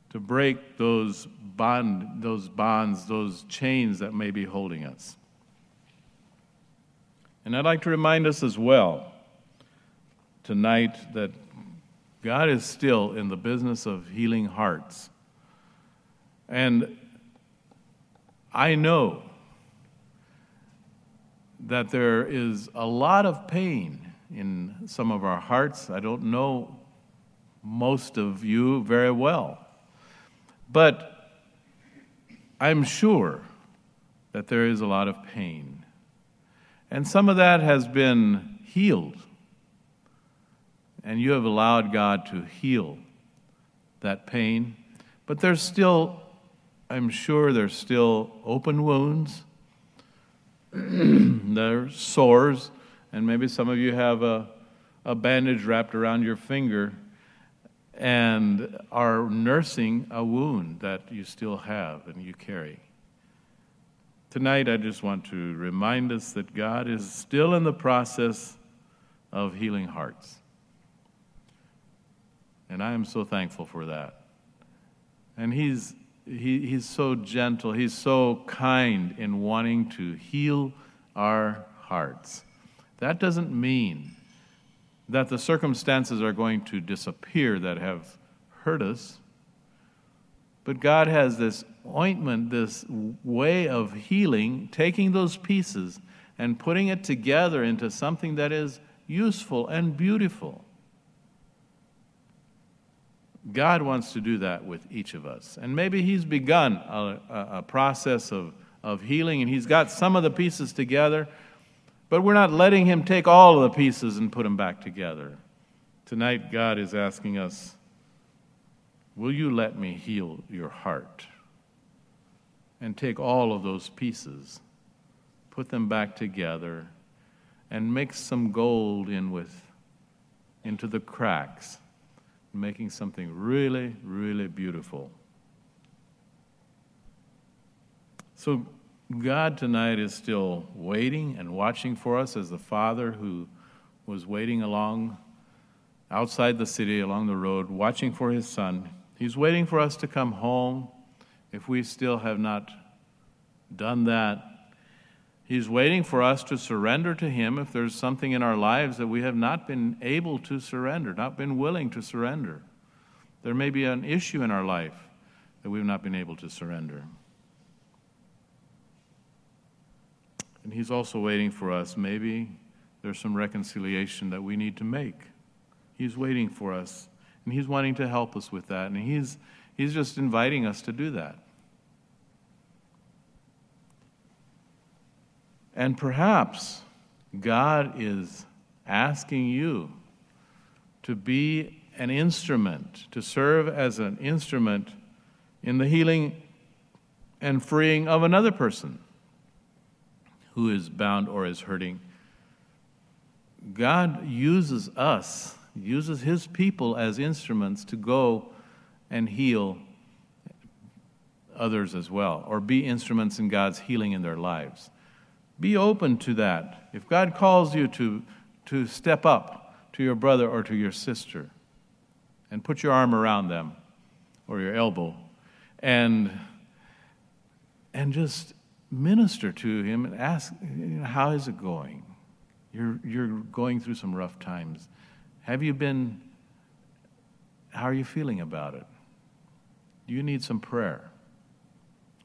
to break those, bond, those bonds, those chains that may be holding us. And I'd like to remind us as well tonight that God is still in the business of healing hearts. And I know that there is a lot of pain in some of our hearts. I don't know most of you very well. But I'm sure that there is a lot of pain. And some of that has been healed. And you have allowed God to heal that pain. But there's still, I'm sure there's still open wounds, there's sores, and maybe some of you have a, a bandage wrapped around your finger and are nursing a wound that you still have and you carry. Tonight, I just want to remind us that God is still in the process of healing hearts. And I am so thankful for that. And He's, he, he's so gentle, He's so kind in wanting to heal our hearts. That doesn't mean that the circumstances are going to disappear that have hurt us. But God has this ointment, this way of healing, taking those pieces and putting it together into something that is useful and beautiful. God wants to do that with each of us. And maybe He's begun a, a, process of, of healing and He's got some of the pieces together but we're not letting Him take all of the pieces and put them back together. Tonight, God is asking us, Will you let me heal your heart? And take all of those pieces, put them back together, and mix some gold in with into the cracks, making something really, really beautiful. So God tonight is still waiting and watching for us as the Father who was waiting along outside the city, along the road, watching for his Son. He's waiting for us to come home if we still have not done that. He's waiting for us to surrender to Him if there's something in our lives that we have not been able to surrender, not been willing to surrender. There may be an issue in our life that we've not been able to surrender. And He's also waiting for us. Maybe there's some reconciliation that we need to make. He's waiting for us, and He's wanting to help us with that. And He's, he's just inviting us to do that. And perhaps God is asking you to be an instrument, to serve as an instrument in the healing and freeing of another person who is bound or is hurting. God uses us, uses his people as instruments to go and heal others as well, or be instruments in God's healing in their lives. Be open to that. If God calls you to, to step up to your brother or to your sister and put your arm around them or your elbow and, and just minister to him and ask, you know, how is it going? You're, you're going through some rough times. Have you been, how are you feeling about it? Do you need some prayer?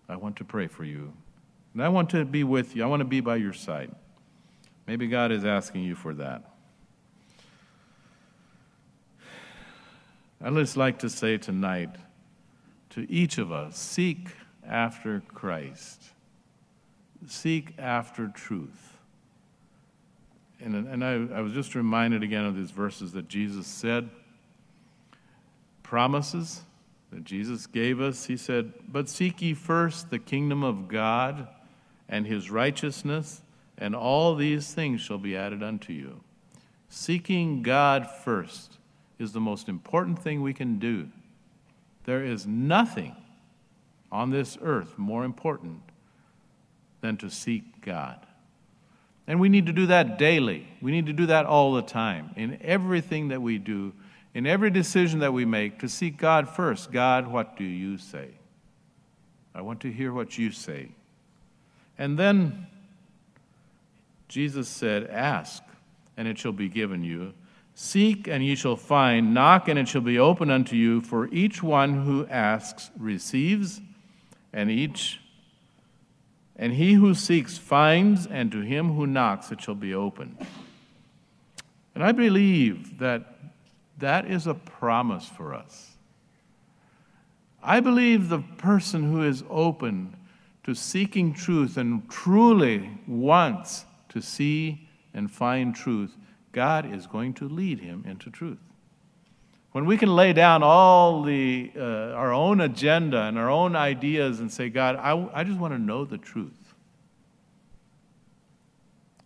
I want to pray for you. And I want to be with you. I want to be by your side. Maybe God is asking you for that. I'd just like to say tonight to each of us seek after Christ seek after truth. And, and I, I was just reminded again of these verses that Jesus said, promises that Jesus gave us. He said, But seek ye first the kingdom of God and his righteousness, and all these things shall be added unto you. Seeking God first is the most important thing we can do. There is nothing on this earth more important than to seek God. And we need to do that daily. We need to do that all the time. In everything that we do, in every decision that we make, to seek God first. God, what do you say? I want to hear what you say. And then Jesus said, Ask, and it shall be given you. Seek, and ye shall find. Knock, and it shall be opened unto you. For each one who asks receives, and each and he who seeks finds, and to him who knocks it shall be opened. And I believe that that is a promise for us. I believe the person who is open to seeking truth and truly wants to see and find truth, God is going to lead him into truth. When we can lay down all the, uh, our own agenda and our own ideas and say, God, I, I just want to know the truth.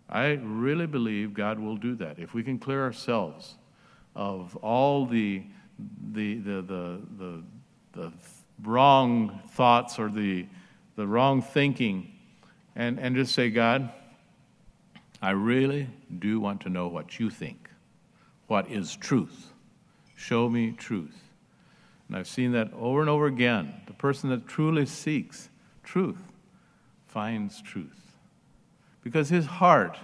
I really believe God will do that. If we can clear ourselves of all the, the, the, the, the, the wrong thoughts or the, the wrong thinking and, and just say, God, I really do want to know what you think. What is truth? Show me truth. And I've seen that over and over again. The person that truly seeks truth finds truth. Because his heart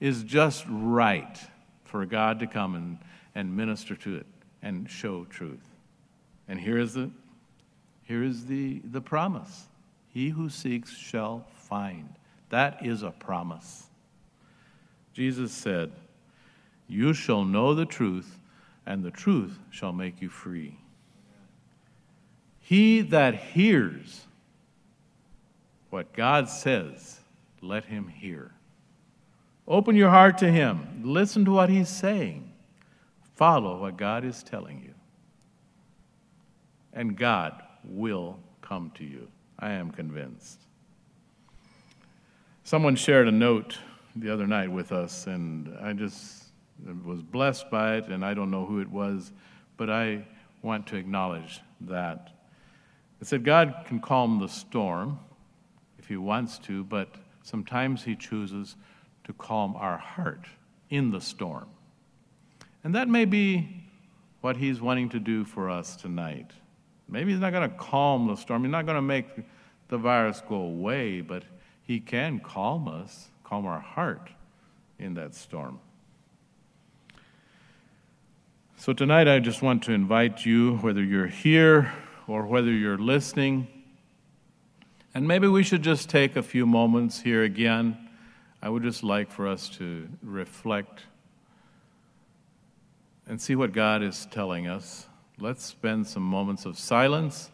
is just right for God to come and, and minister to it and show truth. And here is the, here is the, the promise He who seeks shall find. That is a promise. Jesus said, You shall know the truth, and the truth shall make you free. He that hears what God says, let him hear. Open your heart to Him. Listen to what He's saying. Follow what God is telling you. And God will come to you. I am convinced. Someone shared a note the other night with us, and I just was blessed by it, and I don't know who it was, but I want to acknowledge that. It said, God can calm the storm if He wants to, but sometimes He chooses to calm our heart in the storm. And that may be what He's wanting to do for us tonight. Maybe He's not going to calm the storm, He's not going to make the virus go away, but He can calm us calm our heart in that storm. So, tonight I just want to invite you, whether you're here or whether you're listening, and maybe we should just take a few moments here again. I would just like for us to reflect and see what God is telling us. Let's spend some moments of silence.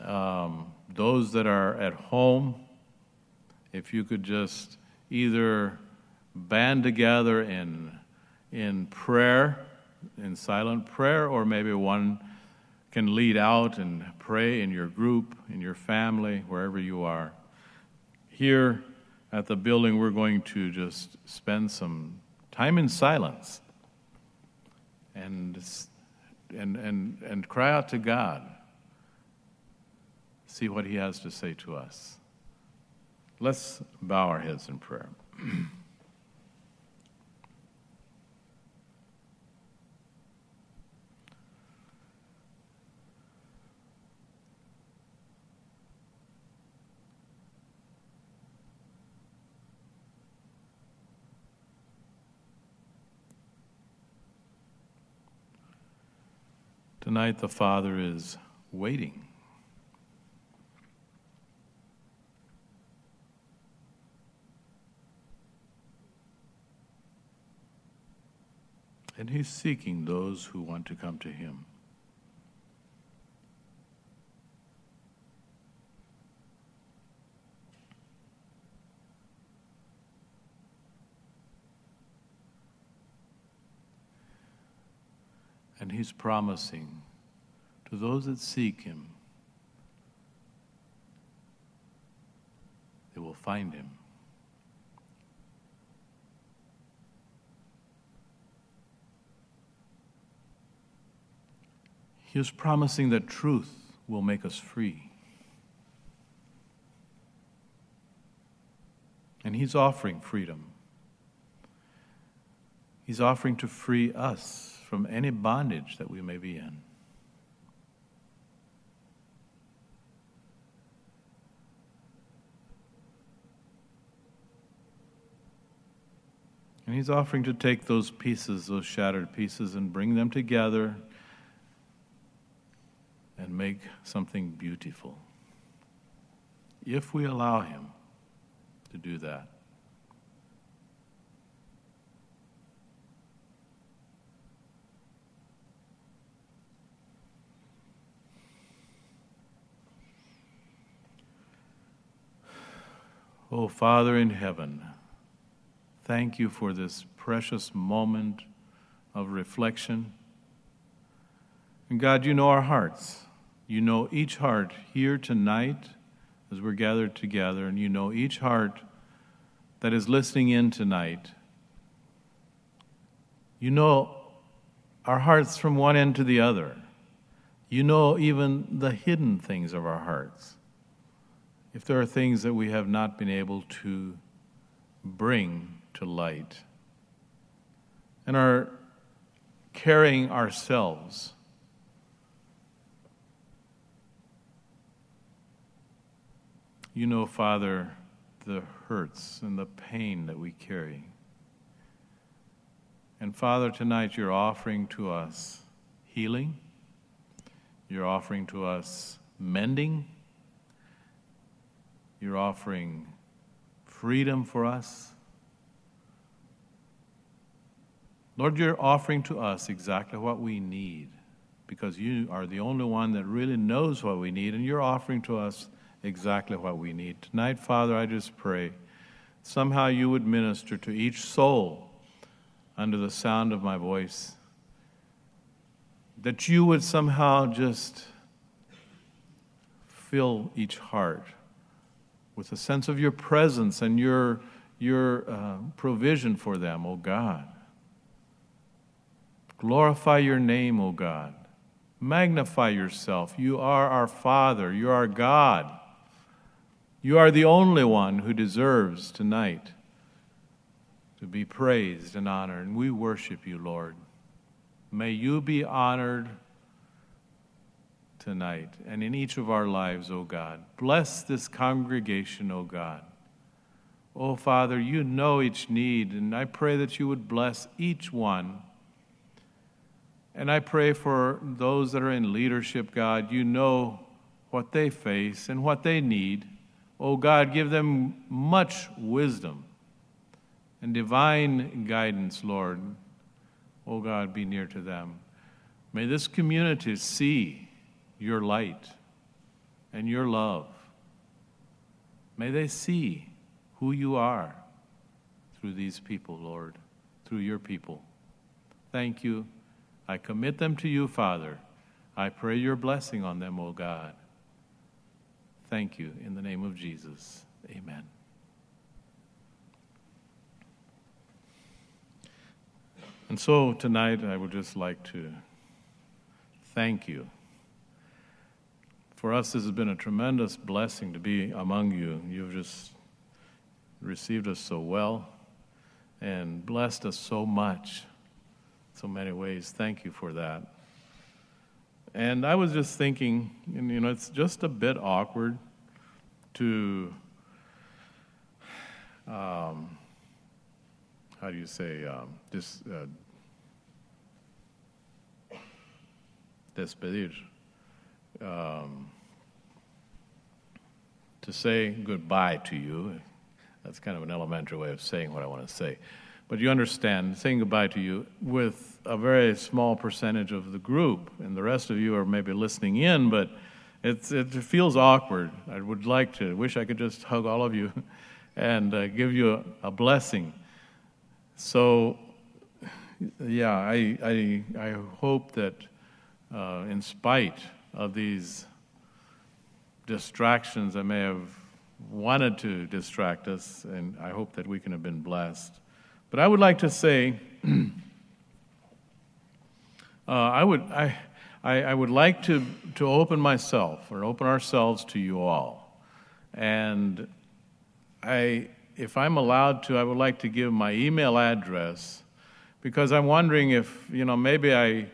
Um, those that are at home, if you could just either band together in, in prayer, in silent prayer, or maybe one can lead out and pray in your group, in your family, wherever you are. Here at the building, we're going to just spend some time in silence and, and, and, and cry out to God, see what He has to say to us. Let's bow our heads in prayer. Tonight, the Father is waiting. And he's seeking those who want to come to him. And he's promising to those that seek him, they will find him. He is promising that truth will make us free. And He's offering freedom. He's offering to free us from any bondage that we may be in. And He's offering to take those pieces, those shattered pieces, and bring them together and make something beautiful. If we allow Him to do that. Oh, Father in heaven, thank you for this precious moment of reflection. And God, you know our hearts. You know each heart here tonight as we're gathered together, and you know each heart that is listening in tonight. You know our hearts from one end to the other. You know even the hidden things of our hearts if there are things that we have not been able to bring to light and are carrying ourselves. You know, Father, the hurts and the pain that we carry. And Father, tonight you're offering to us healing, you're offering to us mending. You're offering freedom for us. Lord, you're offering to us exactly what we need because you are the only one that really knows what we need, and you're offering to us exactly what we need. Tonight, Father, I just pray somehow you would minister to each soul under the sound of my voice, that you would somehow just fill each heart with a sense of your presence and your, your uh, provision for them, O God. Glorify your name, O God. Magnify yourself. You are our Father. You are God. You are the only one who deserves tonight to be praised and honored. And we worship you, Lord. May you be honored tonight and in each of our lives, O God. Bless this congregation, O God. O Father, you know each need, and I pray that you would bless each one. And I pray for those that are in leadership, God. You know what they face and what they need. Oh, God, give them much wisdom and divine guidance, Lord. Oh, God, be near to them. May this community see your light and your love. May they see who you are through these people, Lord, through your people. Thank you. I commit them to you, Father. I pray your blessing on them, O God. Thank you. In the name of Jesus, amen. And so tonight, I would just like to thank you. For us, this has been a tremendous blessing to be among you. You've just received us so well and blessed us so much, in so many ways. Thank you for that. And I was just thinking, and, you know, it's just a bit awkward to, um, how do you say, um, uh, despedir um, to say goodbye to you. That's kind of an elementary way of saying what I want to say. But you understand, saying goodbye to you with a very small percentage of the group, and the rest of you are maybe listening in, but it's, it feels awkward. I would like to, wish I could just hug all of you and uh, give you a, a, blessing. So, yeah, I, I, I hope that uh, in spite of these distractions that may have wanted to distract us, and I hope that we can have been blessed. But I would like to say, uh, I would I, I, I, would like to to open myself or open ourselves to you all, and I if I'm allowed to, I would like to give my email address because I'm wondering if you know maybe I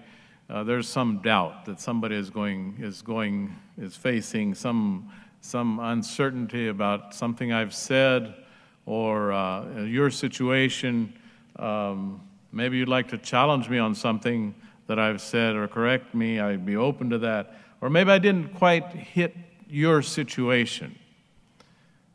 uh, there's some doubt that somebody is going is going is facing some some uncertainty about something I've said or uh, your situation. um, maybe you'd like to challenge me on something that I've said or correct me, I'd be open to that. Or maybe I didn't quite hit your situation.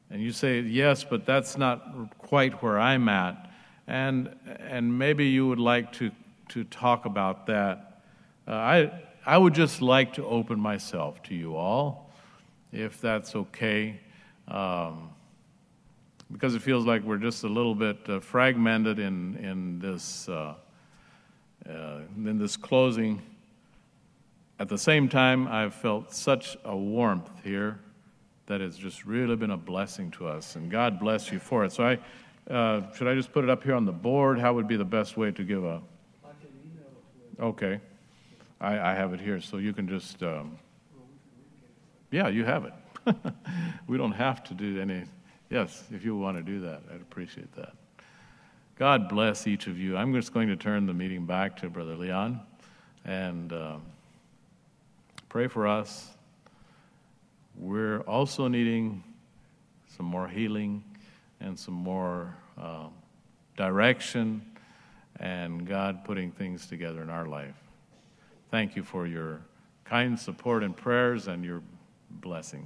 And you say, yes, but that's not quite where I'm at. And, and maybe you would like to, to talk about that. Uh, I, I would just like to open myself to you all, if that's okay. Um, because it feels like we're just a little bit uh, fragmented in, in, this, uh, uh, in this closing. At the same time, I've felt such a warmth here that has just really been a blessing to us, and God bless you for it. So, I uh, should I just put it up here on the board? How would be the best way to give a? Okay, I, I have it here, so you can just. Um, yeah, you have it. we don't have to do any. Yes, if you want to do that, I'd appreciate that. God bless each of you. I'm just going to turn the meeting back to Brother Leon and uh, pray for us. We're also needing some more healing and some more uh, direction and God putting things together in our life. Thank you for your kind support and prayers and your blessing.